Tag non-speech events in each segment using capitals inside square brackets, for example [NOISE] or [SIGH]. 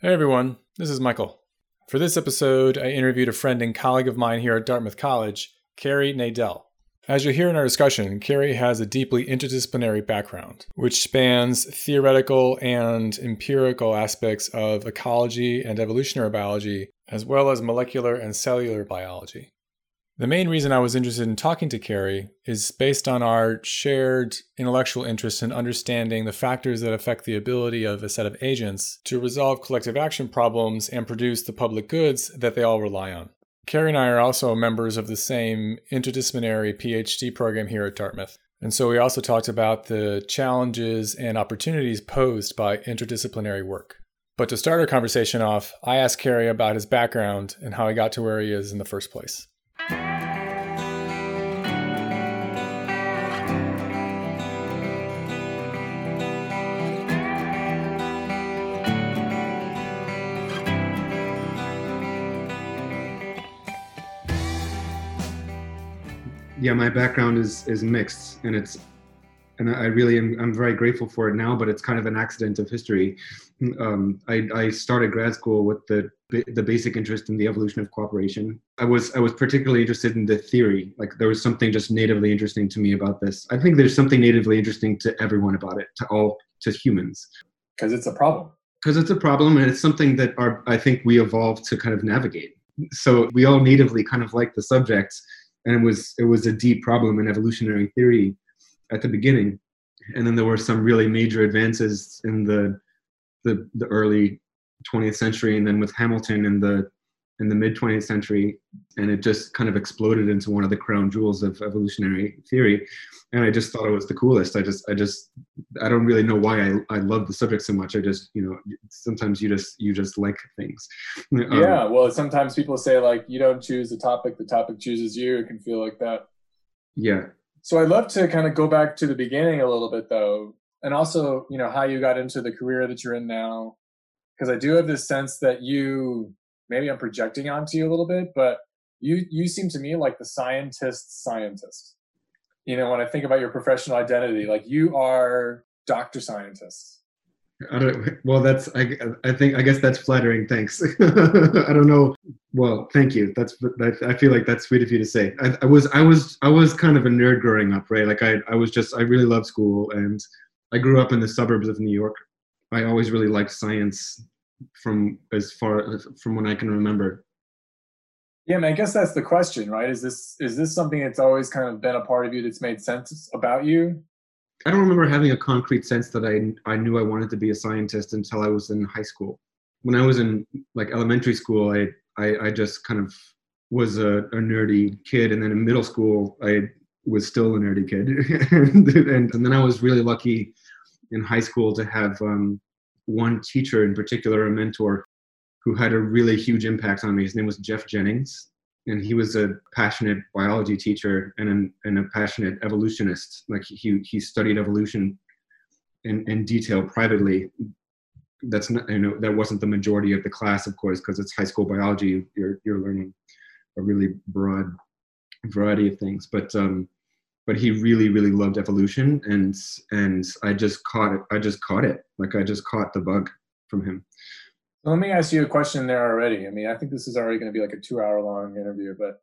Hey everyone, this is Michael. For this episode, I interviewed a friend and colleague of mine here at Dartmouth College, Carey Nadell. As you'll hear in our discussion, Carey has a deeply interdisciplinary background, which spans theoretical and empirical aspects of ecology and evolutionary biology, as well as molecular and cellular biology. The main reason I was interested in talking to Carey is based on our shared intellectual interest in understanding the factors that affect the ability of a set of agents to resolve collective action problems and produce the public goods that they all rely on. Carey and I are also members of the same interdisciplinary PhD program here at Dartmouth. And so we also talked about the challenges and opportunities posed by interdisciplinary work. But to start our conversation off, I asked Carey about his background and how he got to where he is in the first place. Yeah, my background is is mixed, and it's and I really am I'm very grateful for it now. But it's kind of an accident of history. Um, I, I started grad school with the the basic interest in the evolution of cooperation. I was I was particularly interested in the theory. Like there was something just natively interesting to me about this. I think there's something natively interesting to everyone about it, to all to humans. Because it's a problem. Because it's a problem, and it's something that our I think we evolved to kind of navigate. So we all natively kind of like the subject and it was it was a deep problem in evolutionary theory at the beginning. And then there were some really major advances in the the, the early 20th century and then with hamilton in the in the mid 20th century and it just kind of exploded into one of the crown jewels of evolutionary theory. And i just thought it was the coolest. I just i just i don't really know why i, I love the subject so much. I just you know sometimes you just you just like things. [LAUGHS] Um, yeah well sometimes people say like you don't choose the topic the topic chooses you. It can feel like that. Yeah. So i'd love to kind of go back to the beginning a little bit though and also you know how you got into the career that you're in now because i do have this sense that you maybe I'm projecting onto you a little bit, but you you seem to me like the scientist scientist. You know, when I think about your professional identity, like you are Doctor Scientist. I don't. Well, that's. I. I think. I guess that's flattering. Thanks. [LAUGHS] I don't know. Well, thank you. That's. I feel like that's sweet of you to say. I, I, was. I was. I was kind of a nerd growing up, right? Like I. I was just. I really loved school, and I grew up in the suburbs of New York. I always really liked science from as far from when I can remember. Yeah, I, mean, I guess that's the question, right? Is this is this something that's always kind of been a part of you that's made sense about you? I don't remember having a concrete sense that I I knew I wanted to be a scientist until I was in high school. When I was in like elementary school, I I, I just kind of was a, a nerdy kid, and then in middle school, I was still a nerdy kid, and, [LAUGHS] and, and then I was really lucky in high school to have um, one teacher in particular, a mentor, who had a really huge impact on me. His name was Jeff Jennings, and he was a passionate biology teacher and, an, and a passionate evolutionist. Like he he studied evolution in, in detail privately. That's not you know that wasn't the majority of the class, of course, because it's high school biology. You're you're learning a really broad variety of things, but um, but he really really loved evolution and and i just caught it i just caught it. Like i just caught the bug from him. Let me ask you a question there already. I mean i think this is already going to be like a two hour long interview but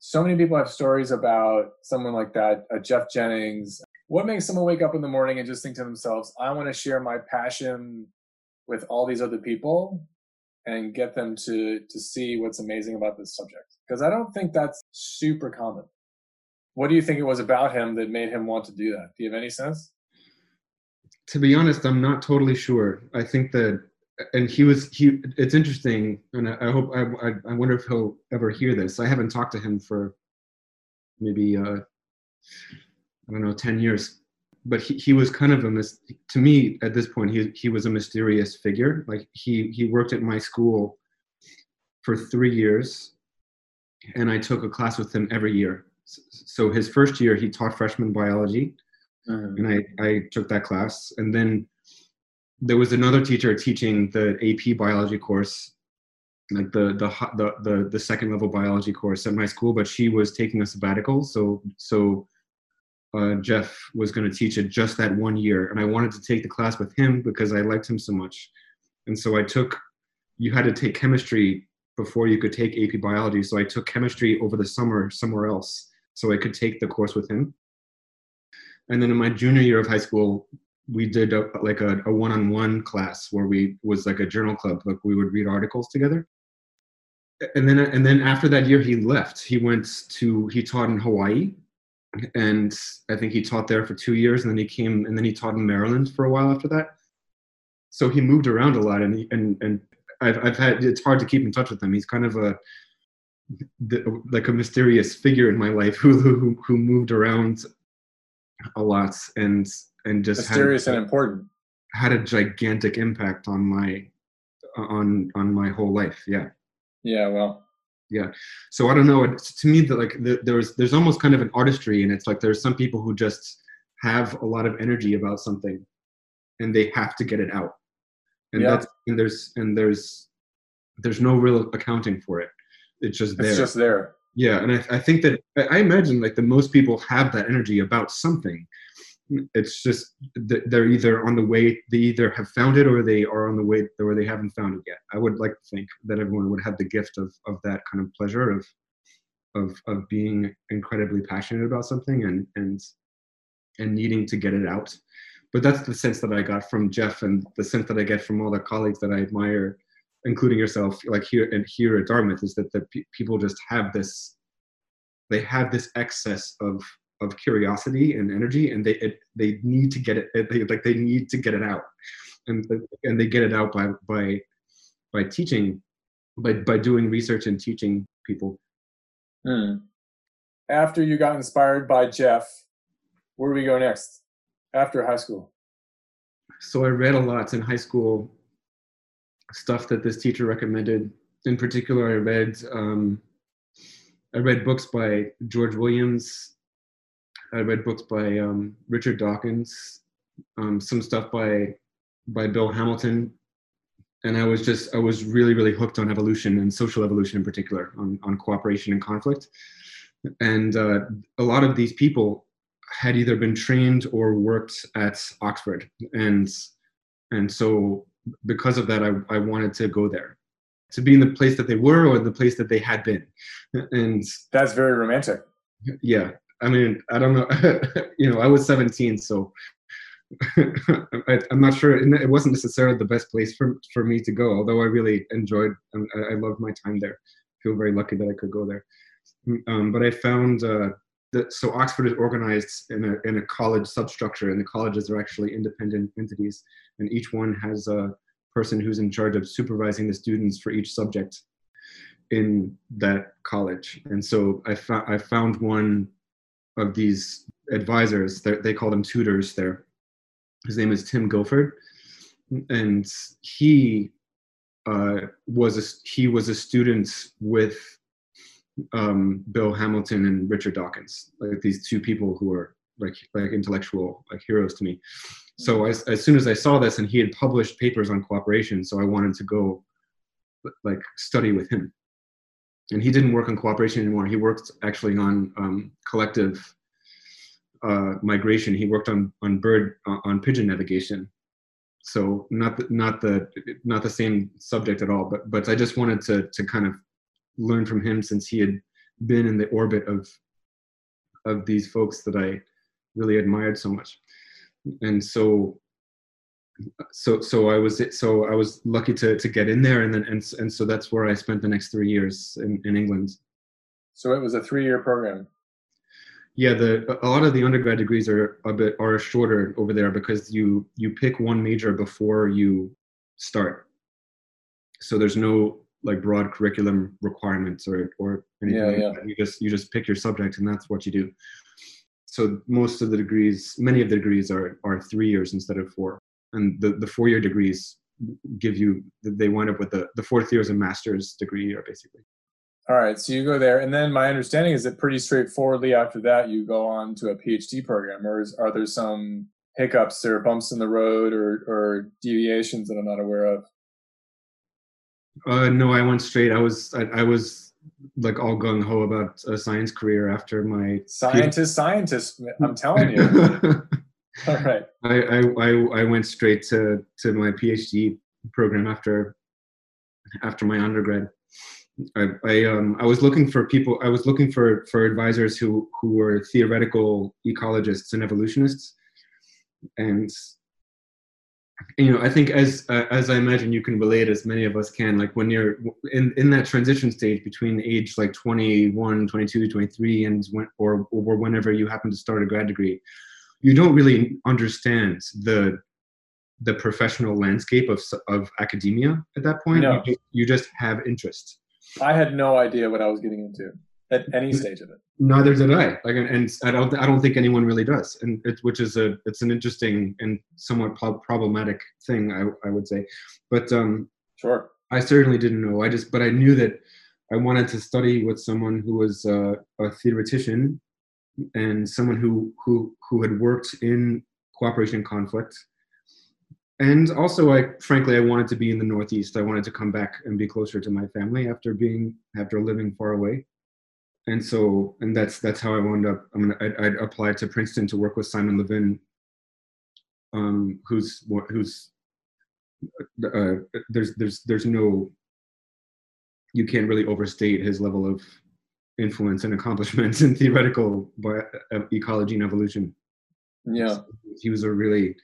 so many people have stories about someone like that uh, jeff jennings. What makes someone wake up in the morning and just think to themselves i want to share my passion with all these other people and get them to to see what's amazing about this subject? Because i don't think that's super common what do you think it was about him that made him want to do that? Do you have any sense? To be honest, I'm not totally sure. I think that, and he was he. It's interesting, and I, hope I, I wonder if he'll ever hear this. I haven't talked to him for maybe uh, I don't know ten years, but he, he was kind of a mis- to me at this point he he was a mysterious figure. Like he he worked at my school for three years, and I took a class with him every year so his first year he taught freshman biology mm. and I, I took that class and then there was another teacher teaching the ap biology course like the the the the, the second level biology course at my school but she was taking a sabbatical so so uh, jeff was going to teach it just that one year and i wanted to take the class with him because i liked him so much and so i took you had to take chemistry before you could take AP biology. So I took chemistry over the summer somewhere else so I could take the course with him. And then in my junior year of high school, we did a, like a, a one-on-one class where we was like a journal club, like we would read articles together. And then and then after that year, he left. He went to he taught in Hawaii, and I think he taught there for two years, and then he came and then he taught in Maryland for a while after that. So he moved around a lot, and he, and and I've I've had it's hard to keep in touch with him. He's kind of a the, like a mysterious figure in my life who who who moved around a lot and and just mysterious had, and important. had a gigantic impact on my on on my whole life yeah. Yeah well. Yeah so i don't know it's, to me that like the, there's there's almost kind of an artistry and it's like there's some people who just have a lot of energy about something and they have to get it out. And yeah. that's and there's and there's there's no real accounting for it it's just there. it's just there. Yeah and I, I think that i imagine like the most people have that energy about something. It's just they're either on the way they either have found it or they are on the way or they haven't found it yet. I would like to think that everyone would have the gift of of that kind of pleasure of of of being incredibly passionate about something and and and needing to get it out. But that's the sense that i got from jeff and the sense that i get from all the colleagues that i admire including yourself like here and here at dartmouth is that the pe- people just have this they have this excess of of curiosity and energy and they it, they need to get it they, like they need to get it out. And and they get it out by by by teaching by by doing research and teaching people. Hmm. after you got inspired by jeff where do we go next? After high school. So i read a lot in high school stuff that this teacher recommended. In particular i read um, i read books by george williams. I read books by um, Richard Dawkins, um, some stuff by by Bill Hamilton, and I was just I was really really hooked on evolution and social evolution in particular, on on cooperation and conflict, and uh, a lot of these people had either been trained or worked at Oxford, and and so because of that, I, I wanted to go there to be in the place that they were or the place that they had been, [LAUGHS] and that's very romantic. Yeah, I mean, I don't know. [LAUGHS] you know, I was 17, so [LAUGHS] I, am not sure. It wasn't necessarily the best place for for me to go. Although I really enjoyed, and I, I loved my time there. I feel very lucky that I could go there. Um, but I found uh, so Oxford is organized in a in a college substructure, and the colleges are actually independent entities, and each one has a person who's in charge of supervising the students for each subject in that college. And so I, found I found one of these advisors. They call them tutors there. His name is Tim Guilford, and he uh, was a, he was a student with um, Bill Hamilton and Richard Dawkins, like these two people who are like like intellectual like heroes to me. So as, as soon as I saw this, and he had published papers on cooperation, so I wanted to go like study with him and he didn't work on cooperation anymore. He worked actually on um, collective uh, migration. He worked on on bird uh, on pigeon navigation. So not the, not the not the same subject at all. But but I just wanted to to kind of learn from him since he had been in the orbit of of these folks that I really admired so much. And so so so I was so I was lucky to to get in there, and then and and so that's where I spent the next three years in in England. So it was a three year program. Yeah, the a lot of the undergrad degrees are a bit are shorter over there because you you pick one major before you start. So there's no like broad curriculum requirements or or anything yeah, yeah. You just you just pick your subject and that's what you do. So most of the degrees, many of the degrees are are three years instead of four. And the, the four-year degrees give you they wind up with the, the fourth year as a master's degree year basically. All right so you go there. And then my understanding is that pretty straightforwardly after that you go on to a phd program. Or is, are there some hiccups or bumps in the road or, or deviations that i'm not aware of uh, no i went straight i was I, I was like all gung-ho about a science career after my scientist PhD. scientist i'm telling you [LAUGHS] All right. I, I, I went straight to, to my PhD program after after my undergrad. I I, um, I was looking for people. I was looking for for advisors who who were theoretical ecologists and evolutionists, and you know i think as uh, as i imagine you can relate as many of us can like when you're in in that transition stage between age like 21 22 23 and when or or whenever you happen to start a grad degree you don't really understand the the professional landscape of of academia at that point. No. you, you just have interest. I had no idea what i was getting into at any stage of it. Neither did i. Like and i don't i don't think anyone really does. And it, which is a it's an interesting and somewhat problematic thing i i would say. But um sure. I certainly didn't know. I just but i knew that i wanted to study with someone who was uh, a theoretician and someone who who who had worked in cooperation and conflict. And also i frankly i wanted to be in the northeast. I wanted to come back and be closer to my family after being after living far away and so and that's that's how I wound up. I mean, I, I applied to Princeton to work with Simon Levin, um, who's who's uh, there's there's there's no you can't really overstate his level of influence and accomplishments in theoretical bio, uh, ecology and evolution. Yeah, he was a really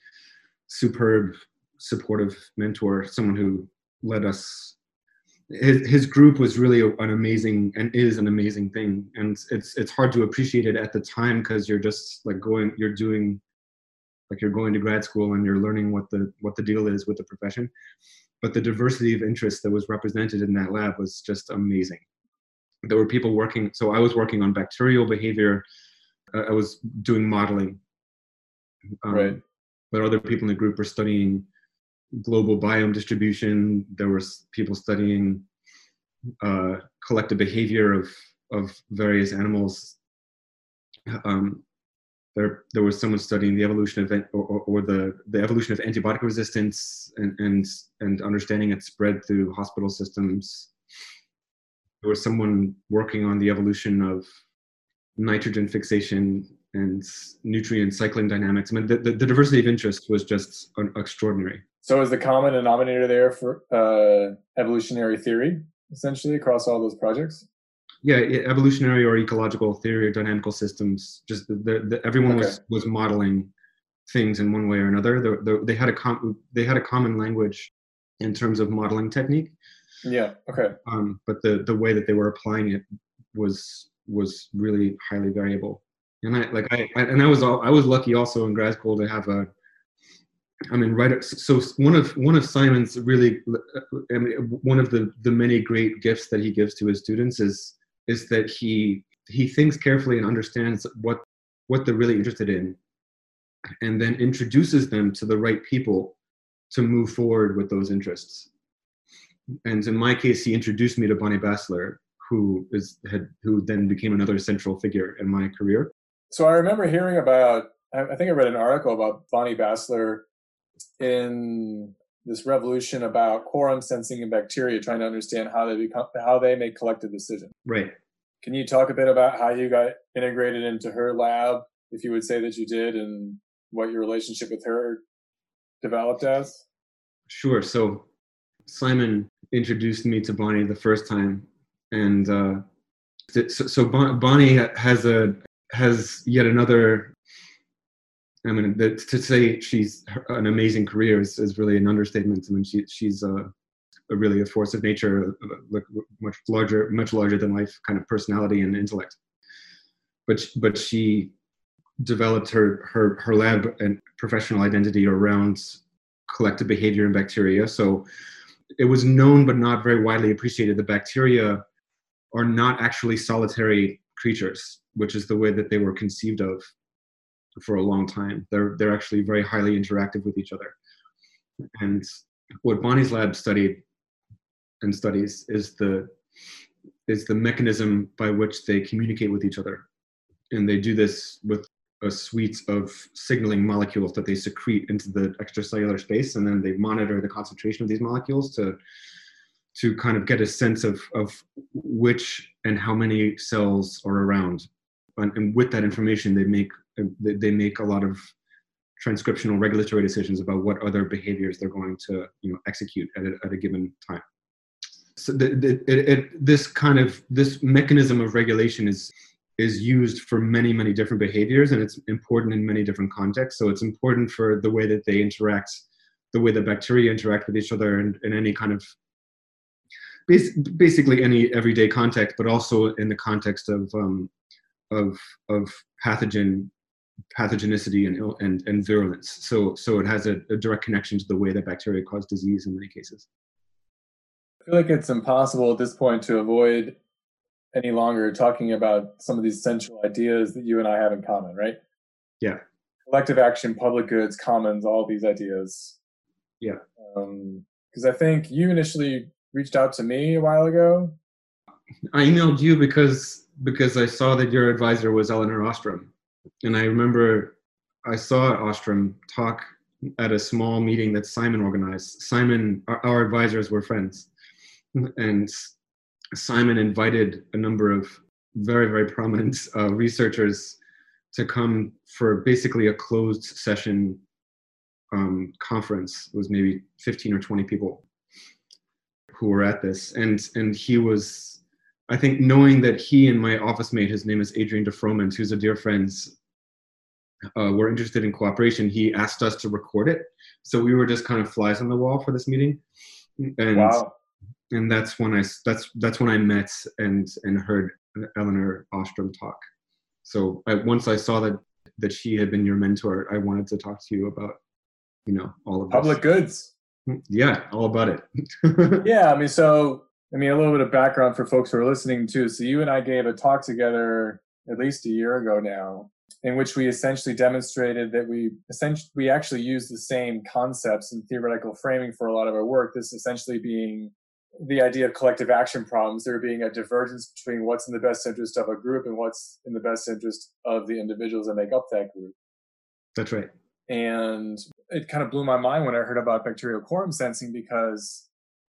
superb, supportive mentor, someone who led us his, his group was really an amazing and is an amazing thing. And it's it's hard to appreciate it at the time because you're just like going you're doing like you're going to grad school and you're learning what the what the deal is with the profession. But the diversity of interest that was represented in that lab was just amazing. There were people working so i was working on bacterial behavior. Uh, i was doing modeling. Um, right. but other people in the group were studying global biome distribution. There was people studying uh, collective behavior of of various animals. Um, there, there was someone studying the evolution of or, or, the the evolution of antibiotic resistance and and and understanding its spread through hospital systems. There was someone working on the evolution of nitrogen fixation and nutrient cycling dynamics. I mean, the, the, the diversity of interest was just extraordinary. So is the common denominator there for uh, evolutionary theory, essentially, across all those projects? Yeah, evolutionary or ecological theory or dynamical systems. Just the, the, the everyone okay. was was modeling things in one way or another. The, they had a com- they had a common language in terms of modeling technique. Yeah. Okay. Um, but the the way that they were applying it was was really highly variable. And I like I, I and I was all I was lucky also in grad school to have a I mean, right. So one of one of Simon's really, I mean, one of the the many great gifts that he gives to his students is is that he he thinks carefully and understands what what they're really interested in, and then introduces them to the right people to move forward with those interests. And in my case, he introduced me to Bonnie Bassler, who is had who then became another central figure in my career. So I remember hearing about. I think I read an article about Bonnie Bassler in this revolution about quorum sensing in bacteria, trying to understand how they become how they make collective decisions. Right. Can you talk a bit about how you got integrated into her lab, if you would say that you did, and what your relationship with her developed as? Sure. So Simon introduced me to Bonnie the first time, and uh, so, so Bonnie has a has yet another I mean, the, to say she's an amazing career is, is really an understatement. I mean, she, she's a, a really a force of nature, like much larger, much larger than life kind of personality and intellect. But but she developed her her her lab and professional identity around collective behavior in bacteria. So it was known but not very widely appreciated that bacteria are not actually solitary creatures, which is the way that they were conceived of for a long time. They're they're actually very highly interactive with each other. And what Bonnie's lab studied and studies is the is the mechanism by which they communicate with each other. And they do this with a suite of signaling molecules that they secrete into the extracellular space, and then they monitor the concentration of these molecules to to kind of get a sense of of which and how many cells are around. And, with that information, they make they make a lot of transcriptional regulatory decisions about what other behaviors they're going to you know execute at a, at a given time. So the, the, it, it, this kind of this mechanism of regulation is is used for many many different behaviors and it's important in many different contexts. So it's important for the way that they interact the way the bacteria interact with each other and in any kind of basically any everyday context but also in the context of um, of of pathogen pathogenicity and and, and virulence so so it has a, a direct connection to the way that bacteria cause disease in many cases i feel like it's impossible at this point to avoid any longer talking about some of these central ideas that you and I have in common, right? Yeah. Collective action, public goods, commons, all these ideas. Yeah. Because um, I think you initially reached out to me a while ago. I emailed you because because I saw that your advisor was Elinor Ostrom, and I remember I saw Ostrom talk at a small meeting that Simon organized. Simon, our, our advisors were friends, and Simon invited a number of very, very prominent uh, researchers to come for basically a closed session um, conference. It was maybe 15 or 20 people who were at this. And, and he was, I think, knowing that he and my office mate, his name is Adrian de Froment, who's a dear friend, uh, were interested in cooperation, he asked us to record it. So we were just kind of flies on the wall for this meeting. And wow and that's when I that's that's when I met and and heard Elinor Ostrom talk. So I, once I saw that that she had been your mentor, I wanted to talk to you about you know all of public this. goods. Yeah, all about it. [LAUGHS] yeah, I mean, so I mean, a little bit of background for folks who are listening too. So you and I gave a talk together at least a year ago now, in which we essentially demonstrated that we essentially we actually use the same concepts and theoretical framing for a lot of our work. This essentially being the idea of collective action problems, there being a divergence between what's in the best interest of a group and what's in the best interest of the individuals that make up that group. That's right. And it kind of blew my mind when I heard about bacterial quorum sensing because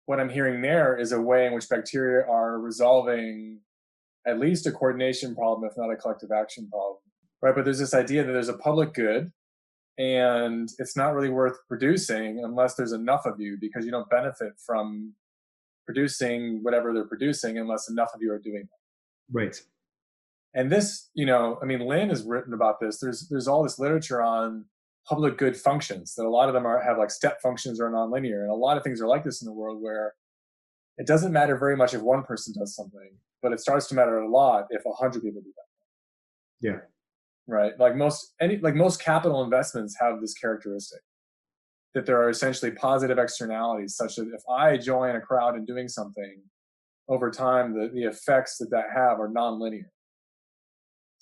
what I'm hearing there is a way in which bacteria are resolving at least a coordination problem, if not a collective action problem. Right. But there's this idea that there's a public good and it's not really worth producing unless there's enough of you because you don't benefit from producing whatever they're producing unless enough of you are doing that. Right. And this, you know, I mean, Lin has written about this. There's there's all this literature on public good functions that a lot of them are have like step functions or nonlinear, and a lot of things are like this in the world where it doesn't matter very much if one person does something, but it starts to matter a lot if a hundred people do that. Yeah. Right. Like most any like most capital investments have this characteristic that there are essentially positive externalities such that if I join a crowd in doing something over time, the, the effects that that have are nonlinear.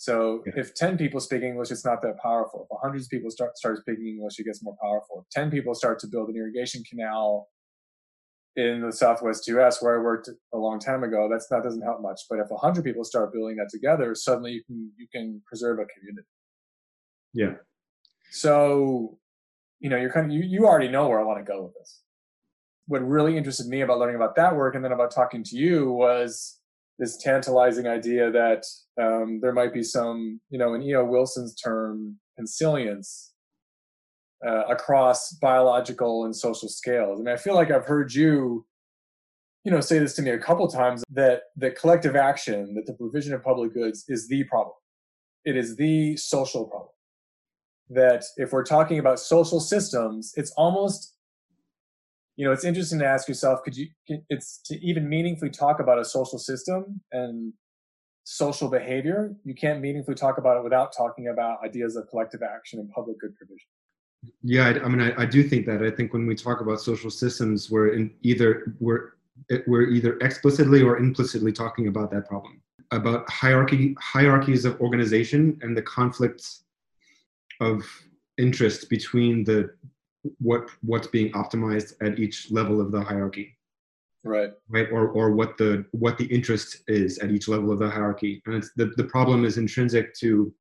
So yeah. if 10 people speak English, it's not that powerful. If hundreds of people start, start speaking English, it gets more powerful. If 10 people start to build an irrigation canal in the Southwest US where I worked a long time ago, that's, that doesn't help much. But if 100 people start building that together, suddenly you can, you can preserve a community. Yeah. So you know, you're kind of, you, you already know where I want to go with this. What really interested me about learning about that work and then about talking to you was this tantalizing idea that um, there might be some, you know, in E.O. Wilson's term, consilience uh, across biological and social scales. I mean, I feel like I've heard you, you know, say this to me a couple times that that collective action, that the provision of public goods is the problem. It is the social problem that if we're talking about social systems, it's almost you know it's interesting to ask yourself could you it's to even meaningfully talk about a social system and social behavior you can't meaningfully talk about it without talking about ideas of collective action and public good provision. Yeah i, I mean I, I, do think that. I think when we talk about social systems we're in either we're eh, we're either explicitly or implicitly talking about that problem about hierarchy hierarchies of organization and the conflicts of interest between the what what's being optimized at each level of the hierarchy. Right. Right? Or or what the what the interest is at each level of the hierarchy. And it's the, the problem is intrinsic to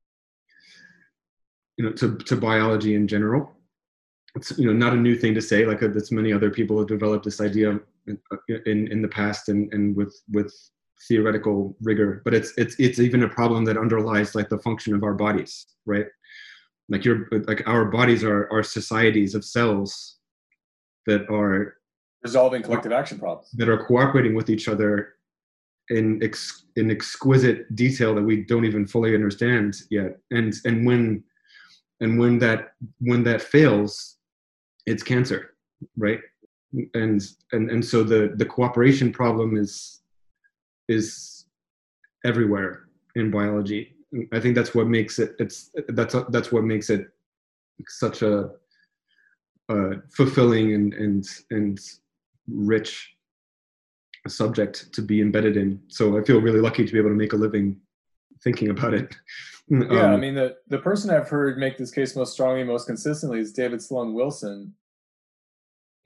you know to, to biology in general. It's you know not a new thing to say like uh, there's many other people have developed this idea in in, in the past and and with with theoretical rigor. But it's it's it's even a problem that underlies like the function of our bodies right like your like our bodies are are societies of cells that are resolving collective action problems. that are cooperating with each other in ex, in exquisite detail that we don't even fully understand yet. And and when and when that when that fails it's cancer right? And and and so the the cooperation problem is is everywhere in biology i think that's what makes it it's that's that's what makes it such a, a fulfilling and and and rich subject to be embedded in. So I feel really lucky to be able to make a living thinking about it. yeah, um, I mean the the person I've heard make this case most strongly, most consistently is David Sloan Wilson.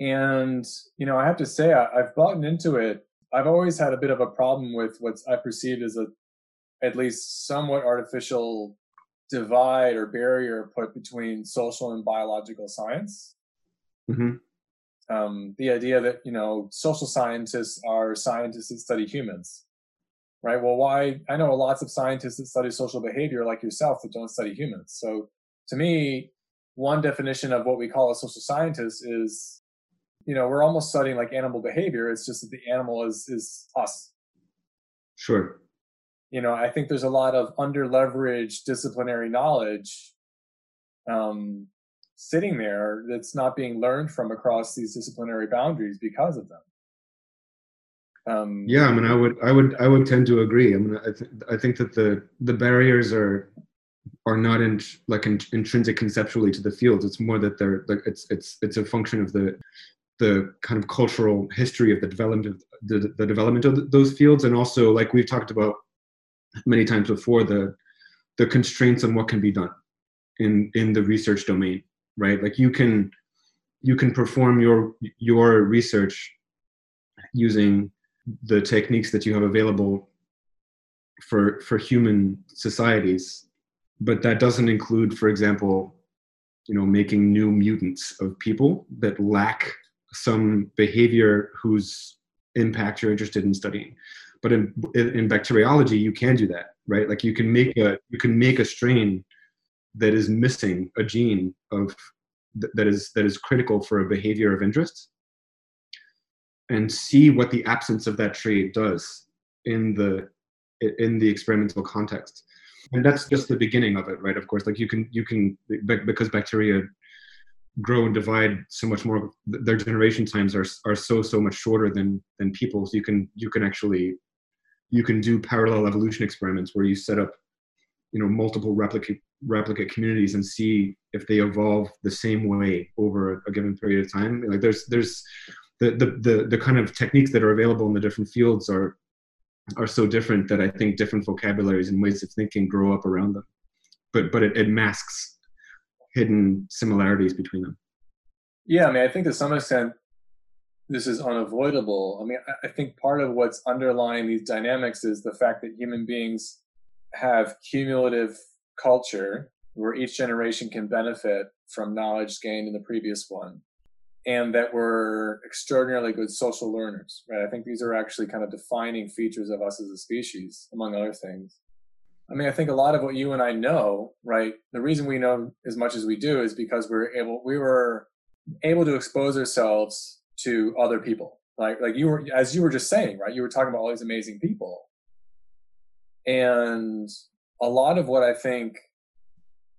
And you know, I have to say I, I've bought into it. I've always had a bit of a problem with what I perceived as a at least somewhat artificial divide or barrier put between social and biological science. Mm-hmm. Um, the idea that you know social scientists are scientists that study humans right? Well why i know lots of scientists that study social behavior like yourself that don't study humans. So to me one definition of what we call a social scientist is you know we're almost studying like animal behavior. It's just that the animal is is us. Sure you know i think there's a lot of under leveraged disciplinary knowledge um, sitting there that's not being learned from across these disciplinary boundaries because of them. Um, yeah, I mean, I would, I would, I would tend to agree. I mean, I, th- I think that the the barriers are are not in like in, intrinsic conceptually to the fields. It's more that they're like it's it's it's a function of the the kind of cultural history of the development of the, the development of those fields, and also like we've talked about many times before, the the constraints on what can be done in in the research domain right? Like you can you can perform your your research using the techniques that you have available for for human societies but that doesn't include for example you know making new mutants of people that lack some behavior whose impact you're interested in studying but in in bacteriology you can do that right? Like you can make a you can make a strain that is missing a gene of that is that is critical for a behavior of interest and see what the absence of that trait does in the in the experimental context. And that's just the beginning of it right? Of course like you can you can because bacteria grow and divide so much more their generation times are are so so much shorter than than people. So you can you can actually you can do parallel evolution experiments where you set up you know multiple replicate replicate communities and see if they evolve the same way over a given period of time. Like there's there's the the the, the kind of techniques that are available in the different fields are are so different that i think different vocabularies and ways of thinking grow up around them. But but it, it masks hidden similarities between them. Yeah i mean i think to some extent this is unavoidable. I mean i think part of what's underlying these dynamics is the fact that human beings have cumulative culture where each generation can benefit from knowledge gained in the previous one and that we're extraordinarily good social learners right? I think these are actually kind of defining features of us as a species among other things. I mean i think a lot of what you and i know right the reason we know as much as we do is because we're able we were able to expose ourselves to other people like like you were as you were just saying right you were talking about all these amazing people and a lot of what I think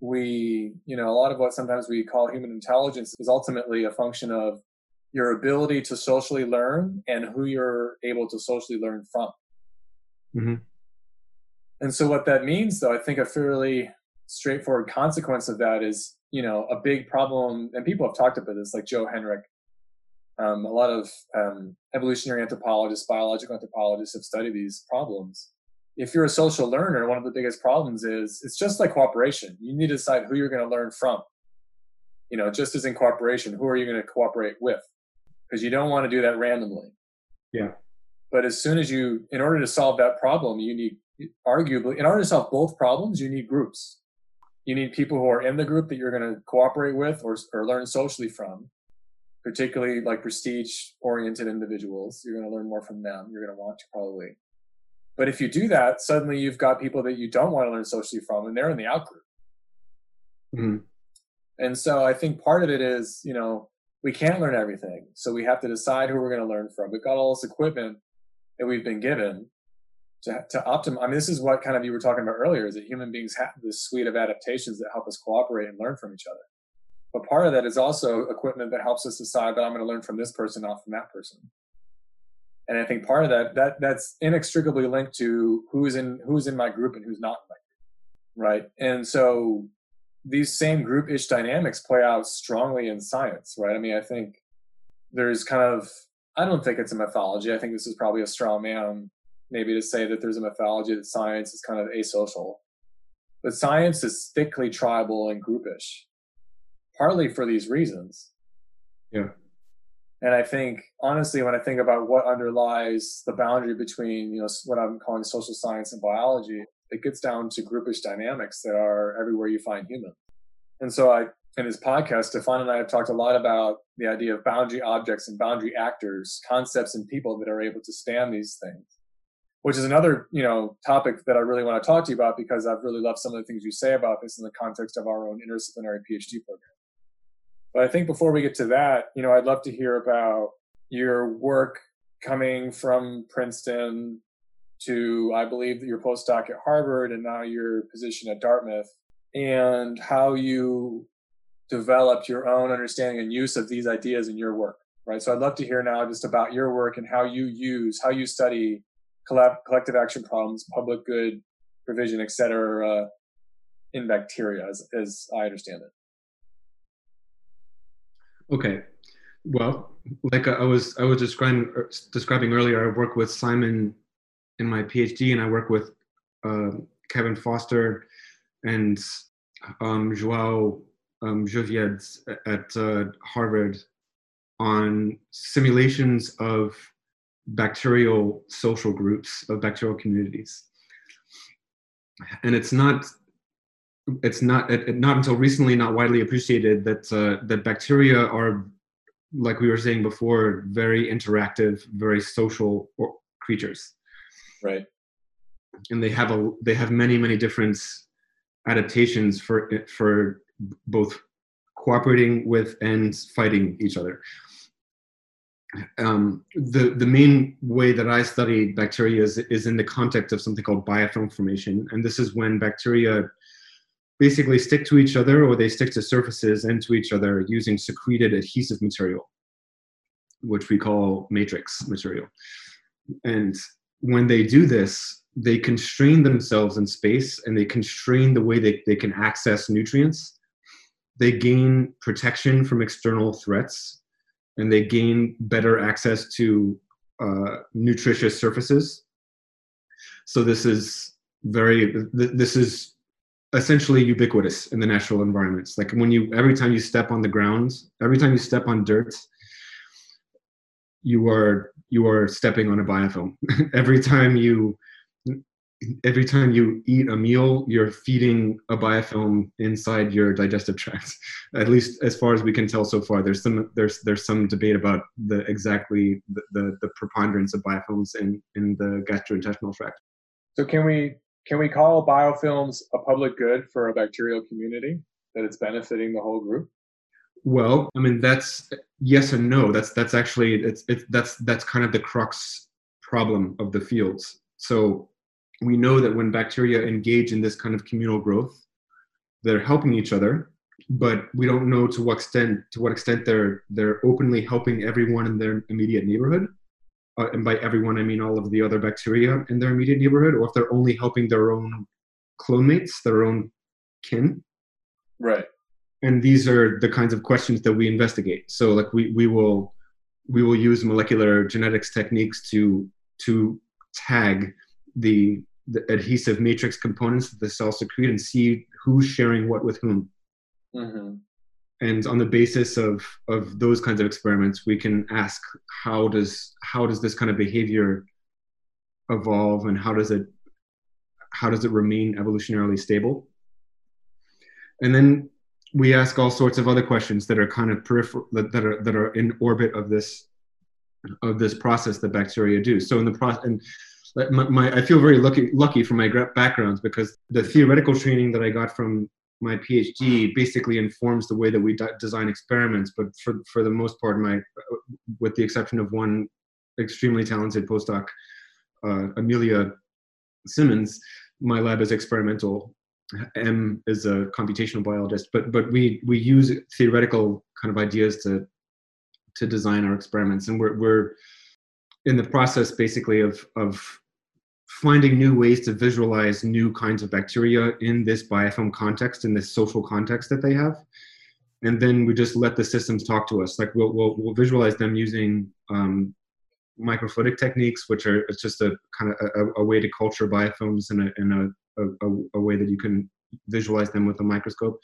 we, you know, a lot of what sometimes we call human intelligence is ultimately a function of your ability to socially learn and who you're able to socially learn from. Mm-hmm. And so, what that means, though, I think a fairly straightforward consequence of that is, you know, a big problem, and people have talked about this, like Joe Henrich. Um, a lot of um, evolutionary anthropologists, biological anthropologists have studied these problems if you're a social learner, one of the biggest problems is it's just like cooperation. You need to decide who you're going to learn from. You know, just as in cooperation, who are you going to cooperate with? Because you don't want to do that randomly. Yeah. But as soon as you, in order to solve that problem, you need, arguably, in order to solve both problems, you need groups. You need people who are in the group that you're going to cooperate with or, or learn socially from, particularly like prestige oriented individuals. You're going to learn more from them. You're going to want to probably but if you do that, suddenly you've got people that you don't want to learn socially from, and they're in the out group. Mm-hmm. And so I think part of it is, you know, we can't learn everything. So we have to decide who we're going to learn from. We've got all this equipment that we've been given to, to optimize. I mean, this is what kind of you were talking about earlier is that human beings have this suite of adaptations that help us cooperate and learn from each other. But part of that is also equipment that helps us decide that I'm going to learn from this person, not from that person. And I think part of that that that's inextricably linked to who's in who's in my group and who's not in my group, right? And so these same group-ish dynamics play out strongly in science, right? I mean, I think there's kind of I don't think it's a mythology. I think this is probably a straw man, maybe to say that there's a mythology that science is kind of asocial. But science is thickly tribal and groupish, partly for these reasons. Yeah. And I think, honestly, when I think about what underlies the boundary between, you know, what I'm calling social science and biology, it gets down to groupish dynamics that are everywhere you find humans. And so I, in his podcast, Stefan and I have talked a lot about the idea of boundary objects and boundary actors, concepts and people that are able to span these things, which is another, you know, topic that I really want to talk to you about because I've really loved some of the things you say about this in the context of our own interdisciplinary PhD program. But I think before we get to that, you know, I'd love to hear about your work coming from Princeton to, I believe, your postdoc at Harvard and now your position at Dartmouth, and how you developed your own understanding and use of these ideas in your work, right? So I'd love to hear now just about your work and how you use, how you study collab- collective action problems, public good provision, et cetera, uh, in bacteria, as, as I understand it. Okay. Well, like I was I was describing er, describing earlier, I work with Simon in my PhD, and I work with uh, Kevin Foster and um, Joao um, at uh, Harvard on simulations of bacterial social groups of bacterial communities and it's not it's not it, not until recently not widely appreciated that uh, that bacteria are like we were saying before very interactive very social creatures. Right. And they have a they have many many different adaptations for for both cooperating with and fighting each other. Um, the the main way that I study bacteria is, is in the context of something called biofilm formation, and this is when bacteria basically stick to each other or they stick to surfaces and to each other using secreted adhesive material, which we call matrix material. And when they do this, they constrain themselves in space and they constrain the way they, they can access nutrients. They gain protection from external threats and they gain better access to uh, nutritious surfaces. So this is very, this is essentially ubiquitous in the natural environments. Like when you every time you step on the ground, every time you step on dirt, you are you are stepping on a biofilm. [LAUGHS] every time you every time you eat a meal, you're feeding a biofilm inside your digestive tract. [LAUGHS] At least as far as we can tell so far. There's some there's there's some debate about the exactly the, the, the preponderance of biofilms in, in the gastrointestinal tract. So can we can we call biofilms a public good for a bacterial community that it's benefiting the whole group? Well, I mean that's yes and no. That's that's actually it's it's that's that's kind of the crux problem of the fields. So we know that when bacteria engage in this kind of communal growth, they're helping each other, but we don't know to what extent to what extent they're they're openly helping everyone in their immediate neighborhood uh, and by everyone I mean all of the other bacteria in their immediate neighborhood, or if they're only helping their own clone mates, their own kin. Right. And these are the kinds of questions that we investigate. So like we, we will we will use molecular genetics techniques to to tag the, the adhesive matrix components that the cell secrete and see who's sharing what with whom. Mm-hmm and on the basis of of those kinds of experiments we can ask how does how does this kind of behavior evolve and how does it how does it remain evolutionarily stable? And then we ask all sorts of other questions that are kind of peripheral that, are that are in orbit of this of this process that bacteria do. So in the process and my, my, I feel very lucky lucky for my backgrounds because the theoretical training that I got from my PhD basically informs the way that we design experiments. But for for the most part, my with the exception of one extremely talented postdoc, uh, Amelia Simmons, my lab is experimental. M is a computational biologist, but but we we use theoretical kind of ideas to to design our experiments, and we're we're in the process basically of of finding new ways to visualize new kinds of bacteria in this biofilm context, in this social context that they have. And then we just let the systems talk to us. Like we'll, we'll, we'll visualize them using um, microfluidic techniques, which are it's just a kind of a, a way to culture biofilms in, a, in a, a, a, way that you can visualize them with a microscope.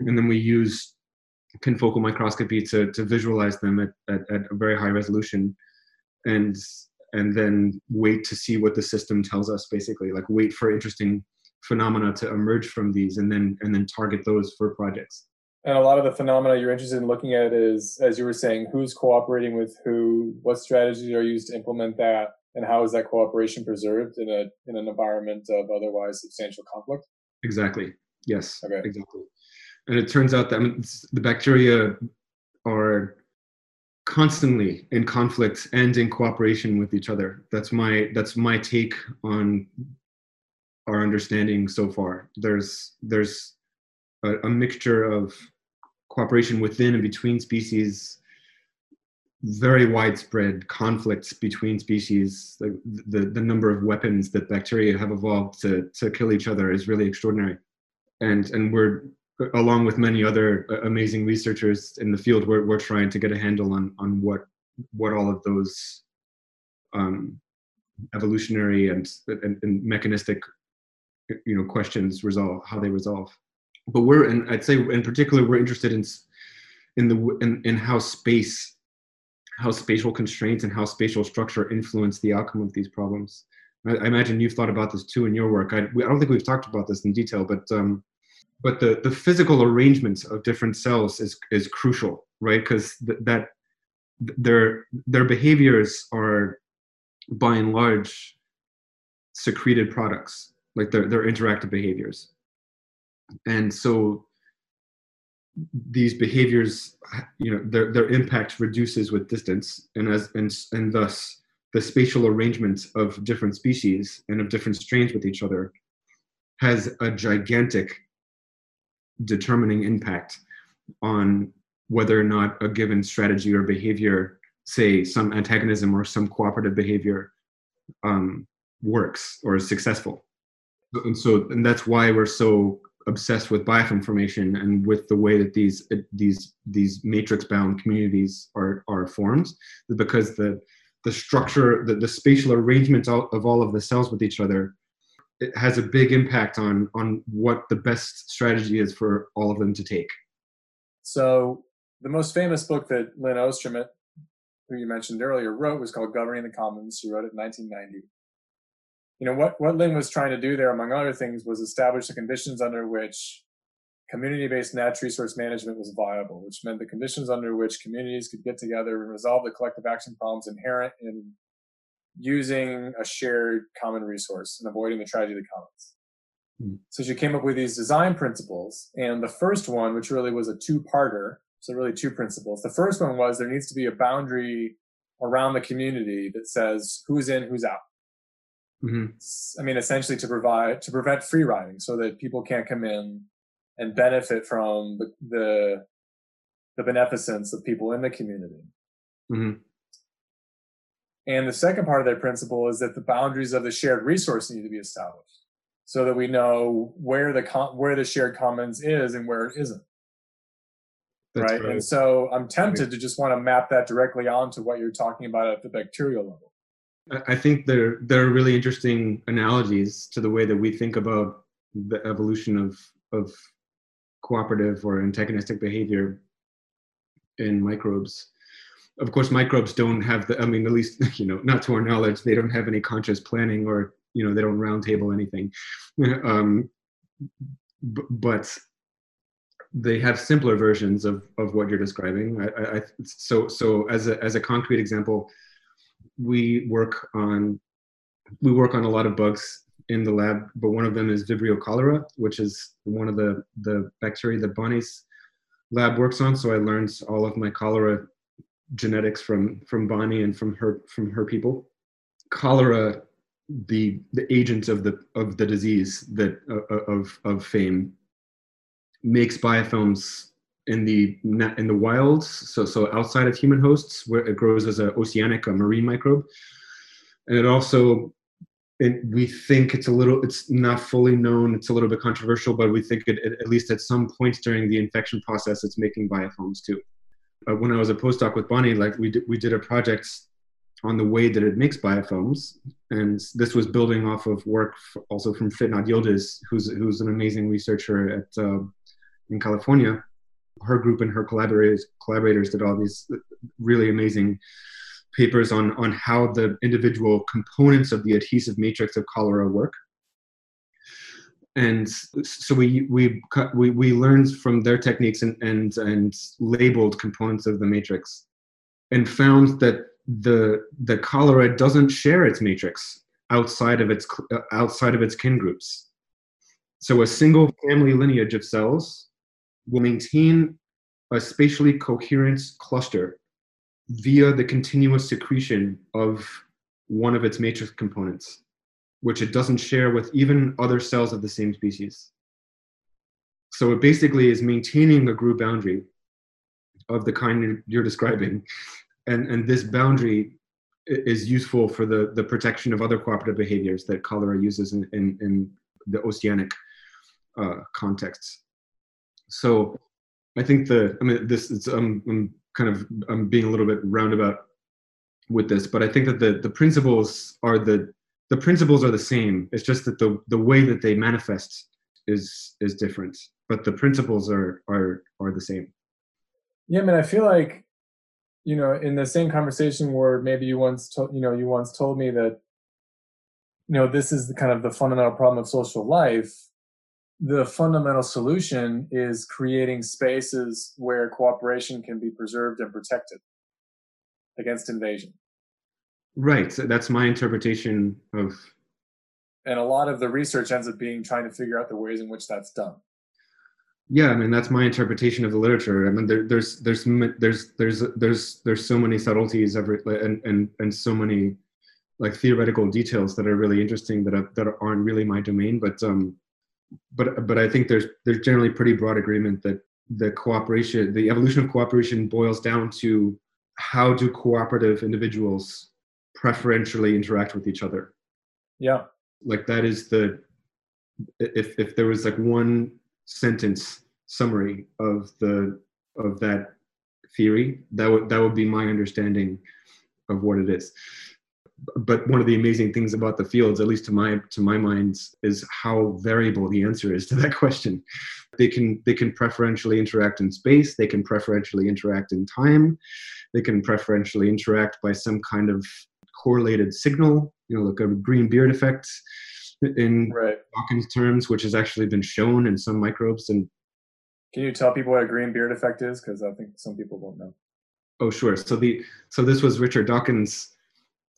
And then we use confocal microscopy to, to visualize them at, at, at a very high resolution. And and then wait to see what the system tells us basically. Like wait for interesting phenomena to emerge from these and then and then target those for projects. And a lot of the phenomena you're interested in looking at is as you were saying who's cooperating with who what strategies are used to implement that and how is that cooperation preserved in a in an environment of otherwise substantial conflict? Exactly. Yes okay. exactly. And it turns out that I mean, the bacteria are constantly in conflict and in cooperation with each other. That's my that's my take on our understanding so far. There's there's a, a mixture of cooperation within and between species very widespread conflicts between species. The, the the number of weapons that bacteria have evolved to to kill each other is really extraordinary. And and we're along with many other uh, amazing researchers in the field, we're, we're trying to get a handle on, on what, what all of those um, evolutionary and, and, and, mechanistic you know, questions resolve, how they resolve. But we're, and I'd say in particular, we're interested in, in, the, in, in how space, how spatial constraints and how spatial structure influence the outcome of these problems. I, I imagine you've thought about this too in your work. I, we, I don't think we've talked about this in detail, but um, but the, the physical arrangements of different cells is, is crucial, right? Because th- that their, their behaviors are by and large secreted products, like their, their interactive behaviors. And so these behaviors, you know, their, their impact reduces with distance and as, and, and thus the spatial arrangements of different species and of different strains with each other has a gigantic determining impact on whether or not a given strategy or behavior, say some antagonism or some cooperative behavior, um, works or is successful. And so, and that's why we're so obsessed with biofilm formation and with the way that these these these matrix-bound communities are are formed, because the the structure, the, the spatial arrangement of all of the cells with each other it has a big impact on on what the best strategy is for all of them to take. So the most famous book that Lin Ostrom, who you mentioned earlier, wrote was called Governing the Commons. She wrote it in 1990. You know what what Lynn was trying to do there, among other things, was establish the conditions under which community-based natural resource management was viable, which meant the conditions under which communities could get together and resolve the collective action problems inherent in using a shared common resource and avoiding the tragedy of the commons. Mm. So she came up with these design principles. And the first one, which really was a two parter, so really two principles. The first one was there needs to be a boundary around the community that says who's in, who's out. Mm-hmm. I mean, essentially to provide, to prevent free riding so that people can't come in and benefit from the, the, the beneficence of people in the community. Mm-hmm. And the second part of that principle is that the boundaries of the shared resource need to be established so that we know where the where the shared commons is and where it isn't. Right? right? And so I'm tempted right. to just want to map that directly onto what you're talking about at the bacterial level. I think there there are really interesting analogies to the way that we think about the evolution of of cooperative or antagonistic behavior in microbes of course microbes don't have the i mean at least [LAUGHS] you know not to our knowledge they don't have any conscious planning or you know they don't roundtable anything [LAUGHS] um, b- but they have simpler versions of of what you're describing I, I, so so as a as a concrete example we work on we work on a lot of bugs in the lab, but one of them is Vibrio cholerae, which is one of the, the bacteria that Bonnie's lab works on. So I learned all of my cholera genetics from, from Bonnie and from her, from her people. Cholera, the, the agent of the, of the disease that, uh, of, of fame, makes biofilms in the in the wild, so so outside of human hosts, where it grows as an oceanic, a marine microbe, and it also, it, we think it's a little, it's not fully known, it's a little bit controversial, but we think it, at least at some points during the infection process, it's making biofilms too. Uh, when I was a postdoc with Bonnie, like we did, we did a project on the way that it makes biofilms, and this was building off of work also from Fitnat Yildiz, who's who's an amazing researcher at uh, in California. Her group and her collaborators collaborators did all these really amazing papers on on how the individual components of the adhesive matrix of cholera work and so we we we, we learned from their techniques and, and and labeled components of the matrix and found that the the cholera doesn't share its matrix outside of its uh, outside of its kin groups. So a single family lineage of cells will maintain a spatially coherent cluster via the continuous secretion of one of its matrix components, which it doesn't share with even other cells of the same species. So it basically is maintaining the group boundary of the kind you're describing. And, and this boundary is useful for the, the protection of other cooperative behaviors that cholera uses in, in, in the oceanic uh, contexts. So I think the I mean this is um, I'm kind of I'm being a little bit roundabout with this, but I think that the the principles are the the principles are the same. It's just that the the way that they manifest is is different, but the principles are are are the same. Yeah, I mean, I feel like you know in the same conversation where maybe you once told you know you once told me that you know this is the kind of the fundamental problem of social life the fundamental solution is creating spaces where cooperation can be preserved and protected against invasion. Right. So that's my interpretation of. And a lot of the research ends up being trying to figure out the ways in which that's done. Yeah, I mean that's my interpretation of the literature. I mean there, there's there's there's there's there's there's so many subtleties every and and and so many like theoretical details that are really interesting that are, that aren't really my domain. But um, but but I think there's there's generally pretty broad agreement that the cooperation, the evolution of cooperation, boils down to how do cooperative individuals preferentially interact with each other. Yeah, like that is the if if there was like one sentence summary of the of that theory, that would that would be my understanding of what it is. But one of the amazing things about the fields at least to my to my mind is how variable the answer is to that question. They can they can preferentially interact in space they can preferentially interact in time they can preferentially interact by some kind of correlated signal you know like a green beard effect in right. Dawkins terms which has actually been shown in some microbes and can you tell people what a green beard effect is? Because i think some people don't know. Oh sure. So the so this was richard dawkins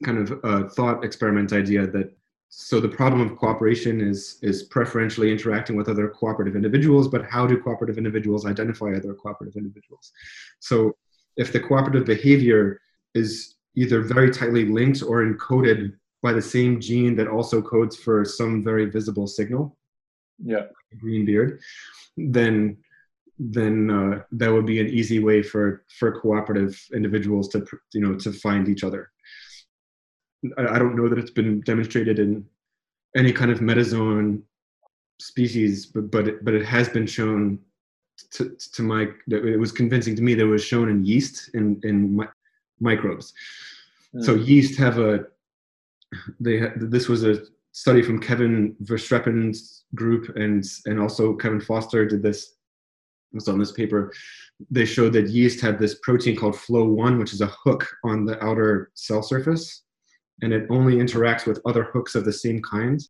kind of uh, thought experiment idea that so the problem of cooperation is is preferentially interacting with other cooperative individuals but how do cooperative individuals identify other cooperative individuals? So if the cooperative behavior is either very tightly linked or encoded by the same gene that also codes for some very visible signal. Yeah. Green beard. Then then uh, that would be an easy way for for cooperative individuals to you know to find each other. I don't know that it's been demonstrated in any kind of metazoan species, but but it, but it has been shown to, to my it was convincing to me that it was shown in yeast in in microbes. Mm. So yeast have a they ha- this was a study from Kevin Verstrepen's group and and also Kevin Foster did this was on this paper. They showed that yeast had this protein called FLO1, which is a hook on the outer cell surface and it only interacts with other hooks of the same kind.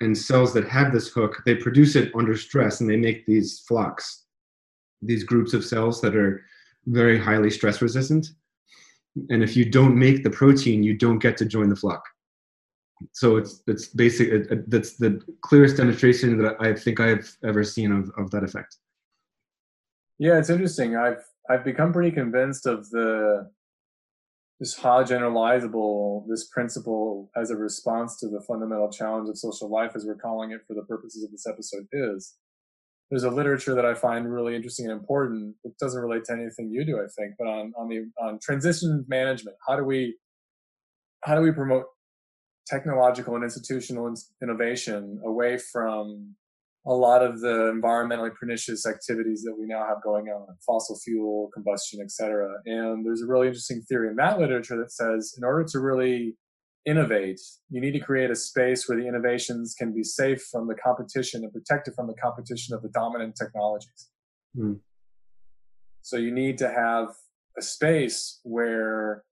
And cells that have this hook, they produce it under stress and they make these flocks, these groups of cells that are very highly stress resistant. And if you don't make the protein, you don't get to join the flock. so it's it's basic. It, it, that's the clearest demonstration that I think I've ever seen of of that effect. Yeah, it's interesting. I've I've become pretty convinced of the this how generalizable this principle as a response to the fundamental challenge of social life, as we're calling it for the purposes of this episode, is. There's a literature that I find really interesting and important. It doesn't relate to anything you do, I think, but on on the on transition management, how do we how do we promote technological and institutional innovation away from a lot of the environmentally pernicious activities that we now have going on, fossil fuel combustion, et cetera. And there's a really interesting theory in that literature that says in order to really innovate, you need to create a space where the innovations can be safe from the competition and protected from the competition of the dominant technologies. Mm. So you need to have a space where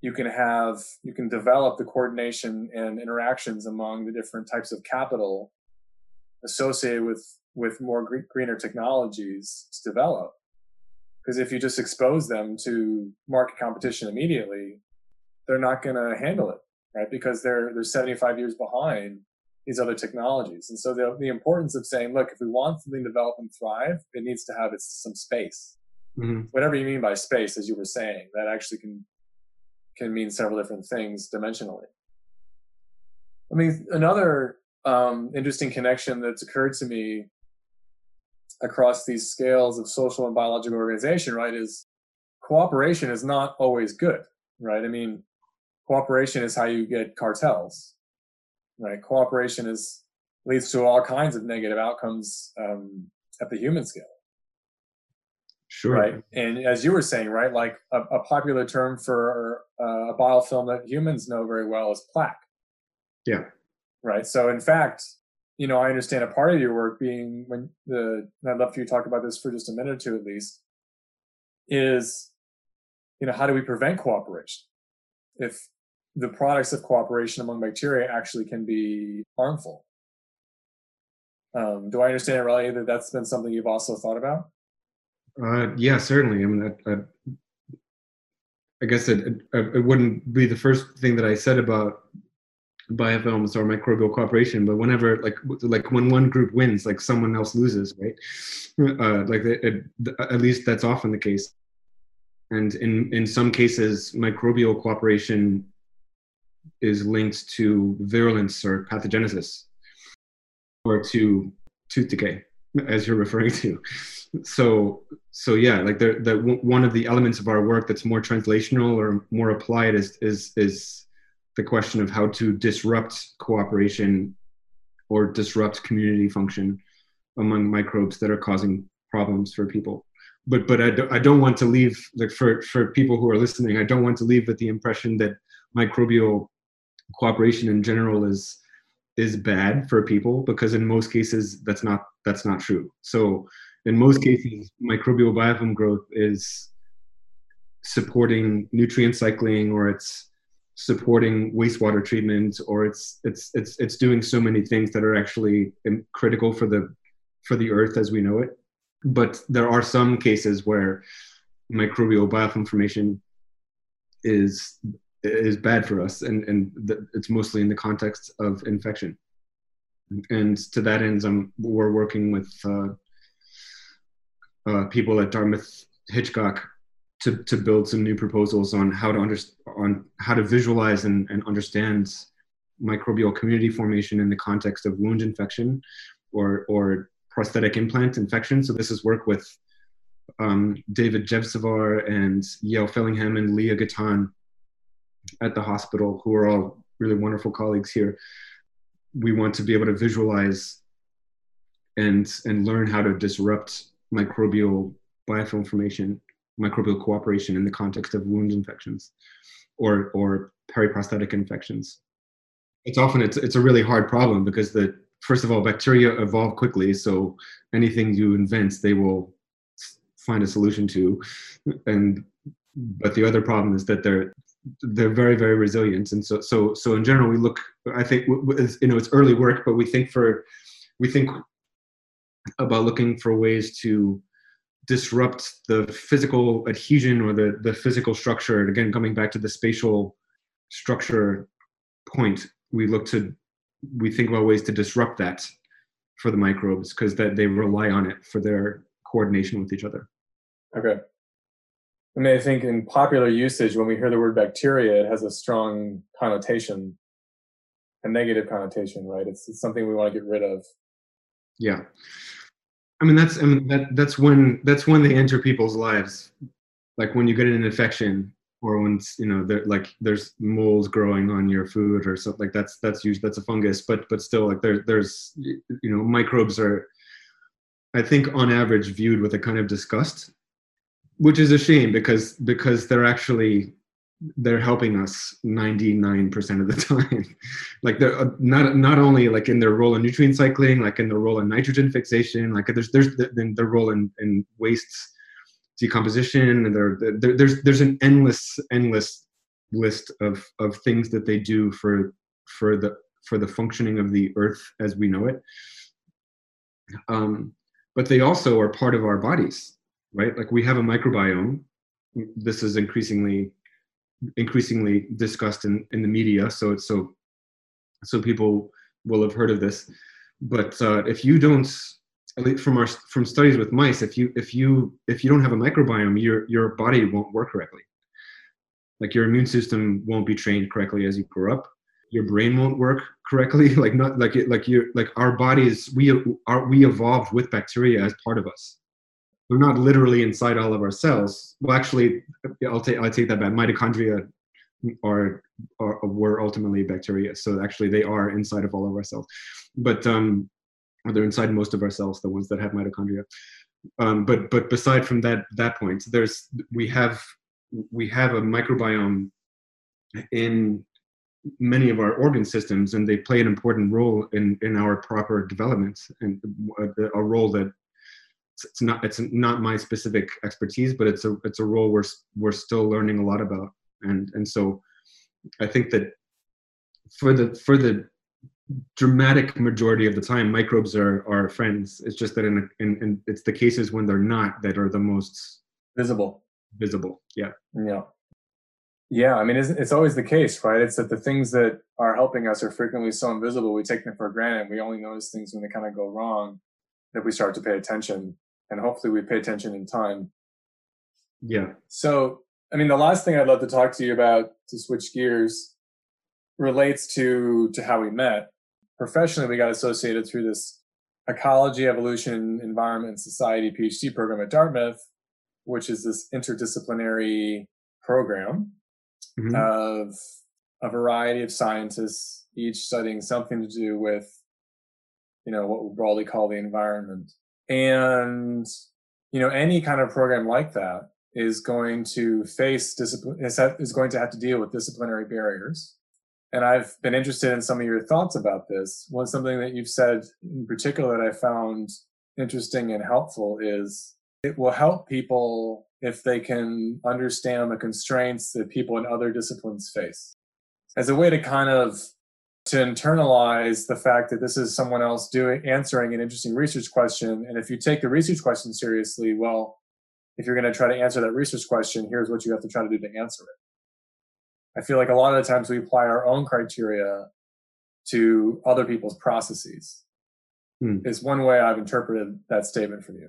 you can have you can develop the coordination and interactions among the different types of capital associated with with more greener technologies to develop because if you just expose them to market competition immediately they're not going to handle it right because they're they're 75 years behind these other technologies and so the, the importance of saying look if we want something to develop and thrive it needs to have its, some space mm-hmm. whatever you mean by space as you were saying that actually can can mean several different things dimensionally i mean another um, interesting connection that's occurred to me across these scales of social and biological organization, right, is cooperation is not always good, right? I mean, cooperation is how you get cartels, right? Cooperation is leads to all kinds of negative outcomes um, at the human scale. Sure. Right. And as you were saying, right, like a, a popular term for uh, a biofilm that humans know very well is plaque. Yeah right? So in fact, you know, I understand a part of your work being when the, and I'd love for you to talk about this for just a minute or two at least, is, you know, how do we prevent cooperation? If the products of cooperation among bacteria actually can be harmful. Um, do I understand it right that that's been something you've also thought about? Uh, yeah, certainly. I mean, I, I, I guess it, it, it, wouldn't be the first thing that I said about biofilms or microbial cooperation but whenever like like when one group wins like someone else loses right uh, like it, at least that's often the case and in in some cases microbial cooperation is linked to virulence or pathogenesis or to tooth decay as you're referring to. So so yeah like the, the one of the elements of our work that's more translational or more applied is is is the question of how to disrupt cooperation or disrupt community function among microbes that are causing problems for people. But but I, do, I don't want to leave like for for people who are listening i don't want to leave with the impression that microbial cooperation in general is is bad for people because in most cases that's not that's not true. So in most cases microbial biofilm growth is supporting nutrient cycling or it's supporting wastewater treatment or it's it's it's it's doing so many things that are actually critical for the for the earth as we know it. But there are some cases where microbial biofilm formation is is bad for us and and the, it's mostly in the context of infection and to that end um, we're working with uh, uh, people at dartmouth hitchcock to, to build some new proposals on how to under, on how to visualize and, and understand microbial community formation in the context of wound infection or, or prosthetic implant infection. So this is work with um, David Jevsevar and Yale Fillingham and Leah Gitajn at the hospital, who are all really wonderful colleagues here. We want to be able to visualize and and learn how to disrupt microbial biofilm formation microbial cooperation in the context of wound infections or, or periprosthetic infections. It's often it's, it's a really hard problem because the first of all bacteria evolve quickly so anything you invent they will find a solution to and but the other problem is that they're they're very very resilient and so so so in general we look i think you know it's early work but we think for we think about looking for ways to disrupt the physical adhesion or the, the physical structure. And again, coming back to the spatial structure point, we look to we think about ways to disrupt that for the microbes because that they rely on it for their coordination with each other. Okay. I mean, I think in popular usage, when we hear the word bacteria, it has a strong connotation, a negative connotation, right? It's, it's something we want to get rid of. Yeah. I mean, that's I mean that that's when that's when they enter people's lives. Like when you get an infection, or when you know like there's moles growing on your food or something like that's that's usually that's a fungus but but still like there there's you know microbes are i think on average viewed with a kind of disgust which is a shame because because they're actually they're helping us 99% of the time. [LAUGHS] Like they're uh, not not only like in their role in nutrient cycling like in their role in nitrogen fixation like there's there's their role in, in wastes decomposition and there, there's there's an endless endless list of of things that they do for for the for the functioning of the earth as we know it. Um, but they also are part of our bodies right like we have a microbiome this is increasingly increasingly discussed in, in the media so it's so so people will have heard of this but uh, if you don't from our from studies with mice, if you if you if you don't have a microbiome, your your body won't work correctly. Like your immune system won't be trained correctly as you grow up. Your brain won't work correctly. [LAUGHS] Like not like it, like you like our bodies we are we evolved with bacteria as part of us. They're not literally inside all of our cells. Well, actually, I'll take I'll take that back. Mitochondria are, are were ultimately bacteria, so actually they are inside of all of our cells. But um, they're inside most of our cells, the ones that have mitochondria. Um, but but beside from that that point, there's we have we have a microbiome in many of our organ systems, and they play an important role in in our proper development, and a, a role that it's not it's not my specific expertise, but it's a it's a role we're we're still learning a lot about, and and so I think that for the for the dramatic majority of the time microbes are are friends. It's just that in, in, in it's the cases when they're not that are the most visible. visible. Yeah. Yeah. Yeah i mean it's, it's always the case right? It's that the things that are helping us are frequently so invisible we take them for granted. We only notice things when they kind of go wrong that we start to pay attention and hopefully we pay attention in time yeah so i mean the last thing i'd love to talk to you about to switch gears relates to to how we met professionally we got associated through this ecology, evolution, environment, society PhD program at Dartmouth, which is this interdisciplinary program mm-hmm. of a variety of scientists, each studying something to do with, you know, what we broadly call the environment. And, you know, any kind of program like that is going to face discipline, is going to have to deal with disciplinary barriers and I've been interested in some of your thoughts about this. One something that you've said in particular that I found interesting and helpful is it will help people if they can understand the constraints that people in other disciplines face as a way to kind of to internalize the fact that this is someone else doing answering an interesting research question and if you take the research question seriously well if you're going to try to answer that research question here's what you have to try to do to answer it I feel like a lot of the times we apply our own criteria to other people's processes. Hmm. Is one way I've interpreted that statement from you.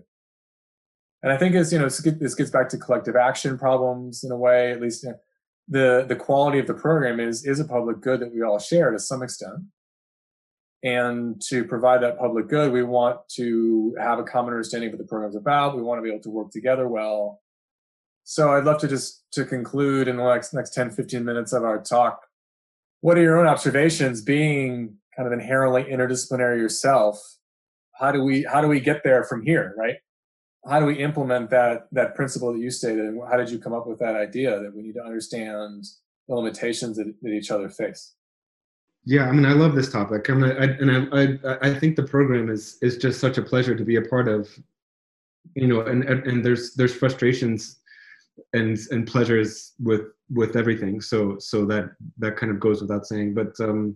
And I think it's you know this gets back to collective action problems in a way. At least you know, the the quality of the program is is a public good that we all share to some extent. And to provide that public good, we want to have a common understanding of what the program's about. We want to be able to work together well so I'd love to just to conclude in the next next 10, 15 minutes of our talk. What are your own observations being kind of inherently interdisciplinary yourself? How do we how do we get there from here, right? How do we implement that that principle that you stated and how did you come up with that idea that we need to understand the limitations that, that each other face? Yeah, I mean, I love this topic. I mean, I, and I, I, I think the program is is just such a pleasure to be a part of. You know, and and there's there's frustrations and and pleasures with with everything so so that that kind of goes without saying but um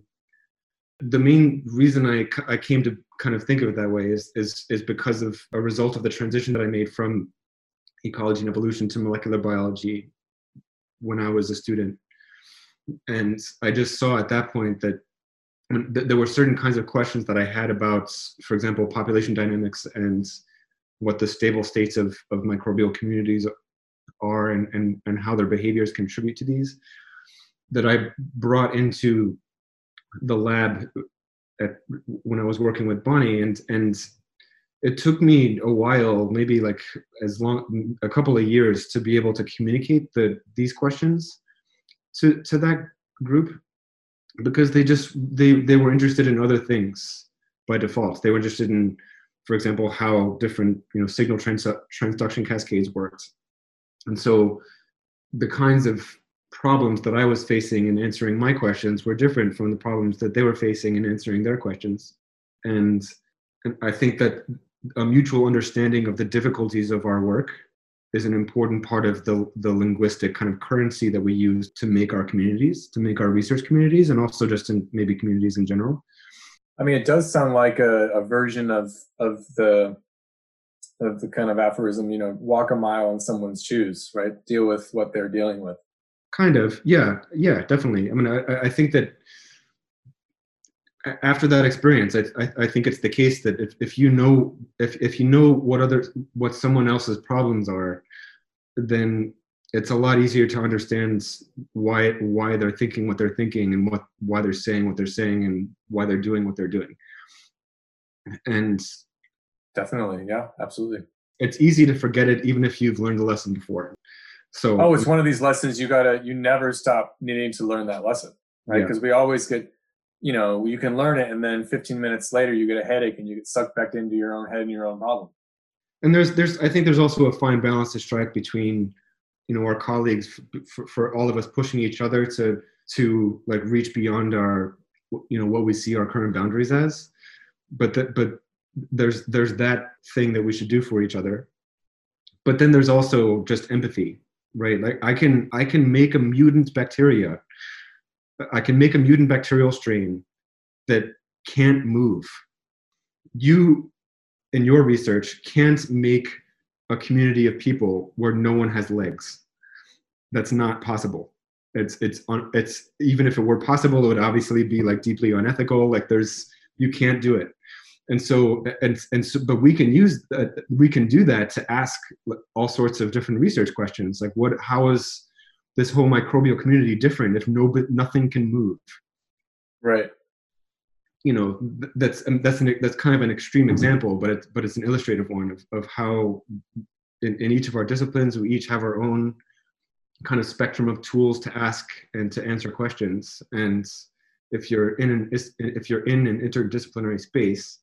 the main reason i i came to kind of think of it that way is is is because of a result of the transition that i made from ecology and evolution to molecular biology when i was a student. And I just saw at that point that there were certain kinds of questions that I had about, for example, population dynamics and what the stable states of, of microbial communities are and, and, and how their behaviors contribute to these that I brought into the lab at, when I was working with Bonnie and and it took me a while, maybe like as long a couple of years to be able to communicate the these questions to to that group because they just they they were interested in other things by default. They were interested in, for example, how different you know signal trans- transduction cascades worked, and so the kinds of problems that I was facing in answering my questions were different from the problems that they were facing in answering their questions, and, and I think that a mutual understanding of the difficulties of our work is an important part of the, the linguistic kind of currency that we use to make our communities, to make our research communities, and also just in maybe communities in general. I mean, it does sound like a, a version of of the of the kind of aphorism, you know, walk a mile in someone's shoes, right? Deal with what they're dealing with. Kind of, yeah, yeah, definitely. I mean, I, I think that after that experience, I, I, I, think it's the case that if, if you know if, if you know what other what someone else's problems are, then it's a lot easier to understand why why they're thinking what they're thinking and what why they're saying what they're saying and why they're doing what they're doing. And definitely, yeah, absolutely. It's easy to forget it even if you've learned the lesson before. So oh, it's one of these lessons you gotta you never stop needing to learn that lesson, right? Because yeah. we always get you know, you can learn it and then 15 minutes later you get a headache and you get sucked back into your own head and your own problem. And there's, there's, I think there's also a fine balance to strike between, you know, our colleagues for, for all of us pushing each other to, to like reach beyond our, you know, what we see our current boundaries as. But that, but there's, there's that thing that we should do for each other. But then there's also just empathy, right? Like I can, I can make a mutant bacteria I can make a mutant bacterial strain that can't move. You, in your research, can't make a community of people where no one has legs. That's not possible. It's it's on it's even if it were possible, it would obviously be like deeply unethical. Like there's you can't do it. And so and and so, but we can use that. We can do that to ask all sorts of different research questions, like what how is this whole microbial community different if no nothing can move right you know that's um, that's an that's kind of an extreme example but it's but it's an illustrative one of, of how in, in each of our disciplines we each have our own kind of spectrum of tools to ask and to answer questions and if you're in an if you're in an interdisciplinary space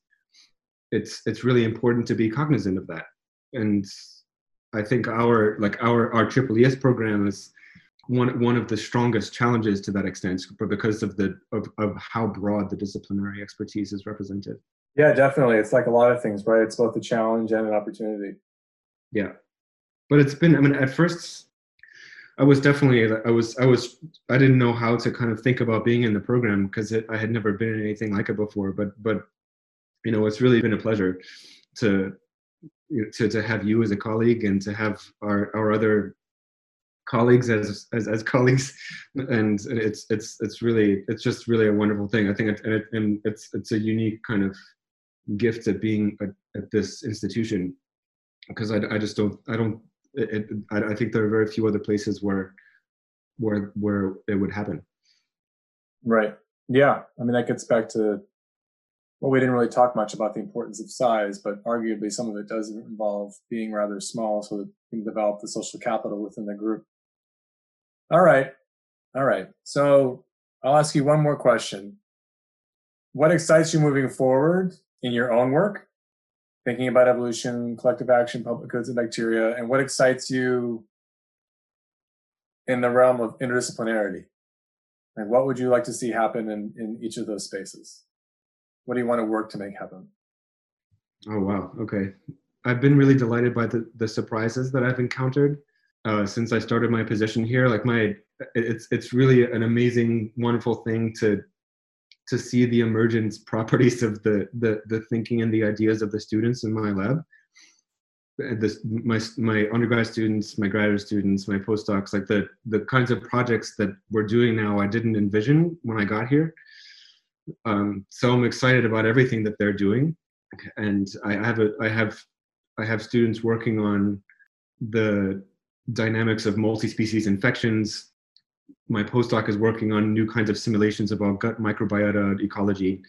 it's it's really important to be cognizant of that and i think our like our our triple es program is one one of the strongest challenges to that extent, but because of the of, of how broad the disciplinary expertise is represented. Yeah, definitely. It's like a lot of things, right? It's both a challenge and an opportunity. Yeah, but it's been. I mean, at first, I was definitely. I was. I was. I didn't know how to kind of think about being in the program because I had never been in anything like it before. But but, you know, it's really been a pleasure to to to have you as a colleague and to have our our other colleagues as, as as colleagues. [LAUGHS] And it's it's it's really it's just really a wonderful thing. I think it, and, it, and it's it's a unique kind of gift at being at, this institution. Because I, I just don't i don't it, I, I think there are very few other places where where where it would happen. Right. Yeah. I mean that gets back to well we didn't really talk much about the importance of size but arguably some of it does involve being rather small so that you can develop the social capital within the group all right. All right. So I'll ask you one more question. What excites you moving forward in your own work, thinking about evolution, collective action, public goods, and bacteria? And what excites you in the realm of interdisciplinarity? And what would you like to see happen in, in each of those spaces? What do you want to work to make happen? Oh, wow. Okay. I've been really delighted by the, the surprises that I've encountered uh, since I started my position here. Like my, it's it's really an amazing, wonderful thing to to see the emergence [LAUGHS] properties of the the the thinking and the ideas of the students in my lab. this my my undergrad students, my graduate students, my postdocs, like the the kinds of projects that we're doing now, I didn't envision when I got here. Um, so I'm excited about everything that they're doing, and I have a I have I have students working on the dynamics of multi-species infections. My postdoc is working on new kinds of simulations about gut microbiota ecology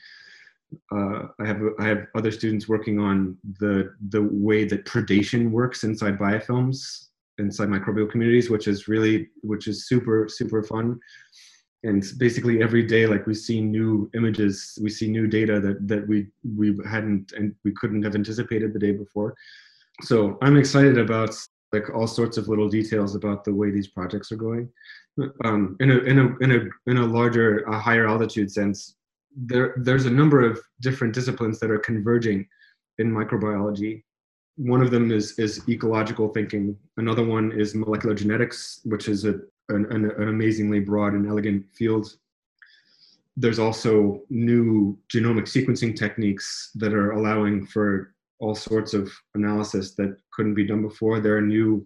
uh, I have I have other students working on the the way that predation works inside biofilms inside microbial communities, which is really which is super super fun. And basically every day, like we see new images, we see new data that that we we hadn't and we couldn't have anticipated the day before. So I'm excited about like all sorts of little details about the way these projects are going. Um, in a in a in a in a larger, a higher altitude sense, there there's a number of different disciplines that are converging in microbiology. One of them is is ecological thinking. Another one is molecular genetics, which is a, an, an, an amazingly broad and elegant field. There's also new genomic sequencing techniques that are allowing for all sorts of analysis that couldn't be done before. There are new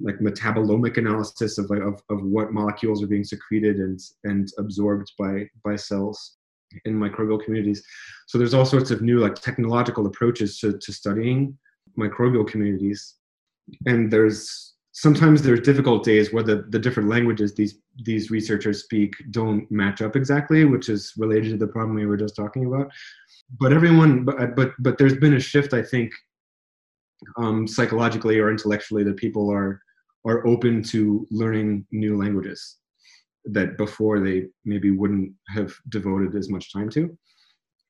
like metabolomic analysis of, of, of what molecules are being secreted and, and absorbed by, by cells in microbial communities. So there's all sorts of new like technological approaches to, to studying microbial communities. And there's sometimes there's difficult days where the, the different languages these these researchers speak don't match up exactly, which is related to the problem we were just talking about. But everyone but but but there's been a shift, I think, um, psychologically or intellectually that people are are open to learning new languages that before they maybe wouldn't have devoted as much time to.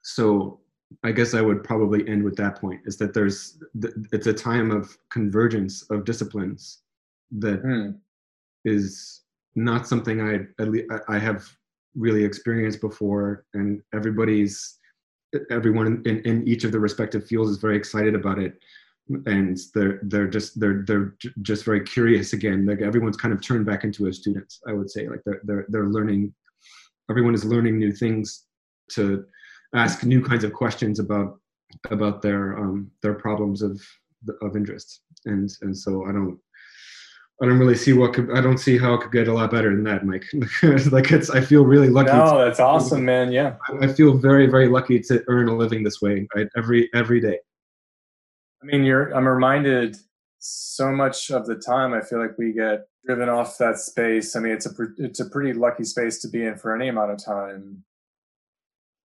So I guess I would probably end with that point is that there's it's a time of convergence of disciplines that mm. is not something I at least I have really experienced before, and everybody's everyone in, in each of the respective fields is very excited about it and they're they're just they're they're just very curious again like everyone's kind of turned back into a student i would say like they're they're, they're learning everyone is learning new things to ask new kinds of questions about about their um their problems of of interest and and so i don't I don't really see what could, I don't see how it could get a lot better than that, Mike. [LAUGHS] like it's, I feel really lucky. No, to, that's awesome, man. Yeah. I feel very, very lucky to earn a living this way right? every, every day. I mean, you're, I'm reminded so much of the time. I feel like we get driven off that space. I mean, it's a, it's a pretty lucky space to be in for any amount of time.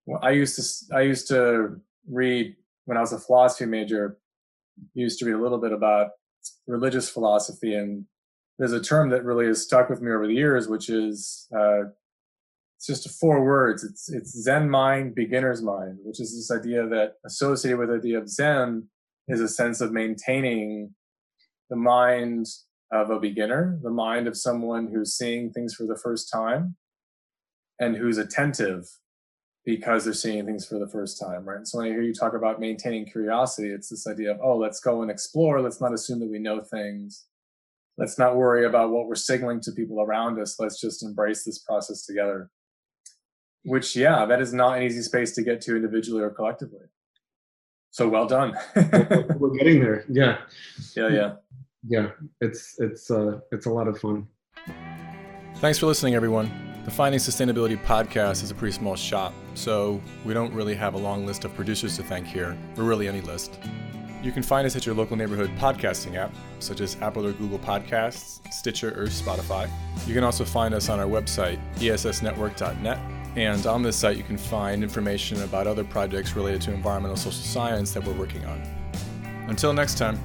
Well, I used to, I used to read when I was a philosophy major, used to read a little bit about religious philosophy and there's a term that really has stuck with me over the years, which is, uh, it's just four words. It's, it's Zen mind, beginner's mind, which is this idea that associated with the idea of Zen is a sense of maintaining the mind of a beginner, the mind of someone who's seeing things for the first time and who's attentive because they're seeing things for the first time, right? So when I hear you talk about maintaining curiosity, it's this idea of, oh, let's go and explore. Let's not assume that we know things. Let's not worry about what we're signaling to people around us. Let's just embrace this process together. Which, yeah, that is not an easy space to get to individually or collectively. So well done. [LAUGHS] We're getting there. Yeah. Yeah, yeah. Yeah, it's it's uh it's a lot of fun. Thanks for listening everyone. The Finding Sustainability podcast is a pretty small shop, so we don't really have a long list of producers to thank here, or really any list. You can find us at your local neighborhood podcasting app, such as Apple or Google Podcasts, Stitcher, or Spotify. You can also find us on our website, essnetwork.net, and on this site, you can find information about other projects related to environmental social science that we're working on. Until next time.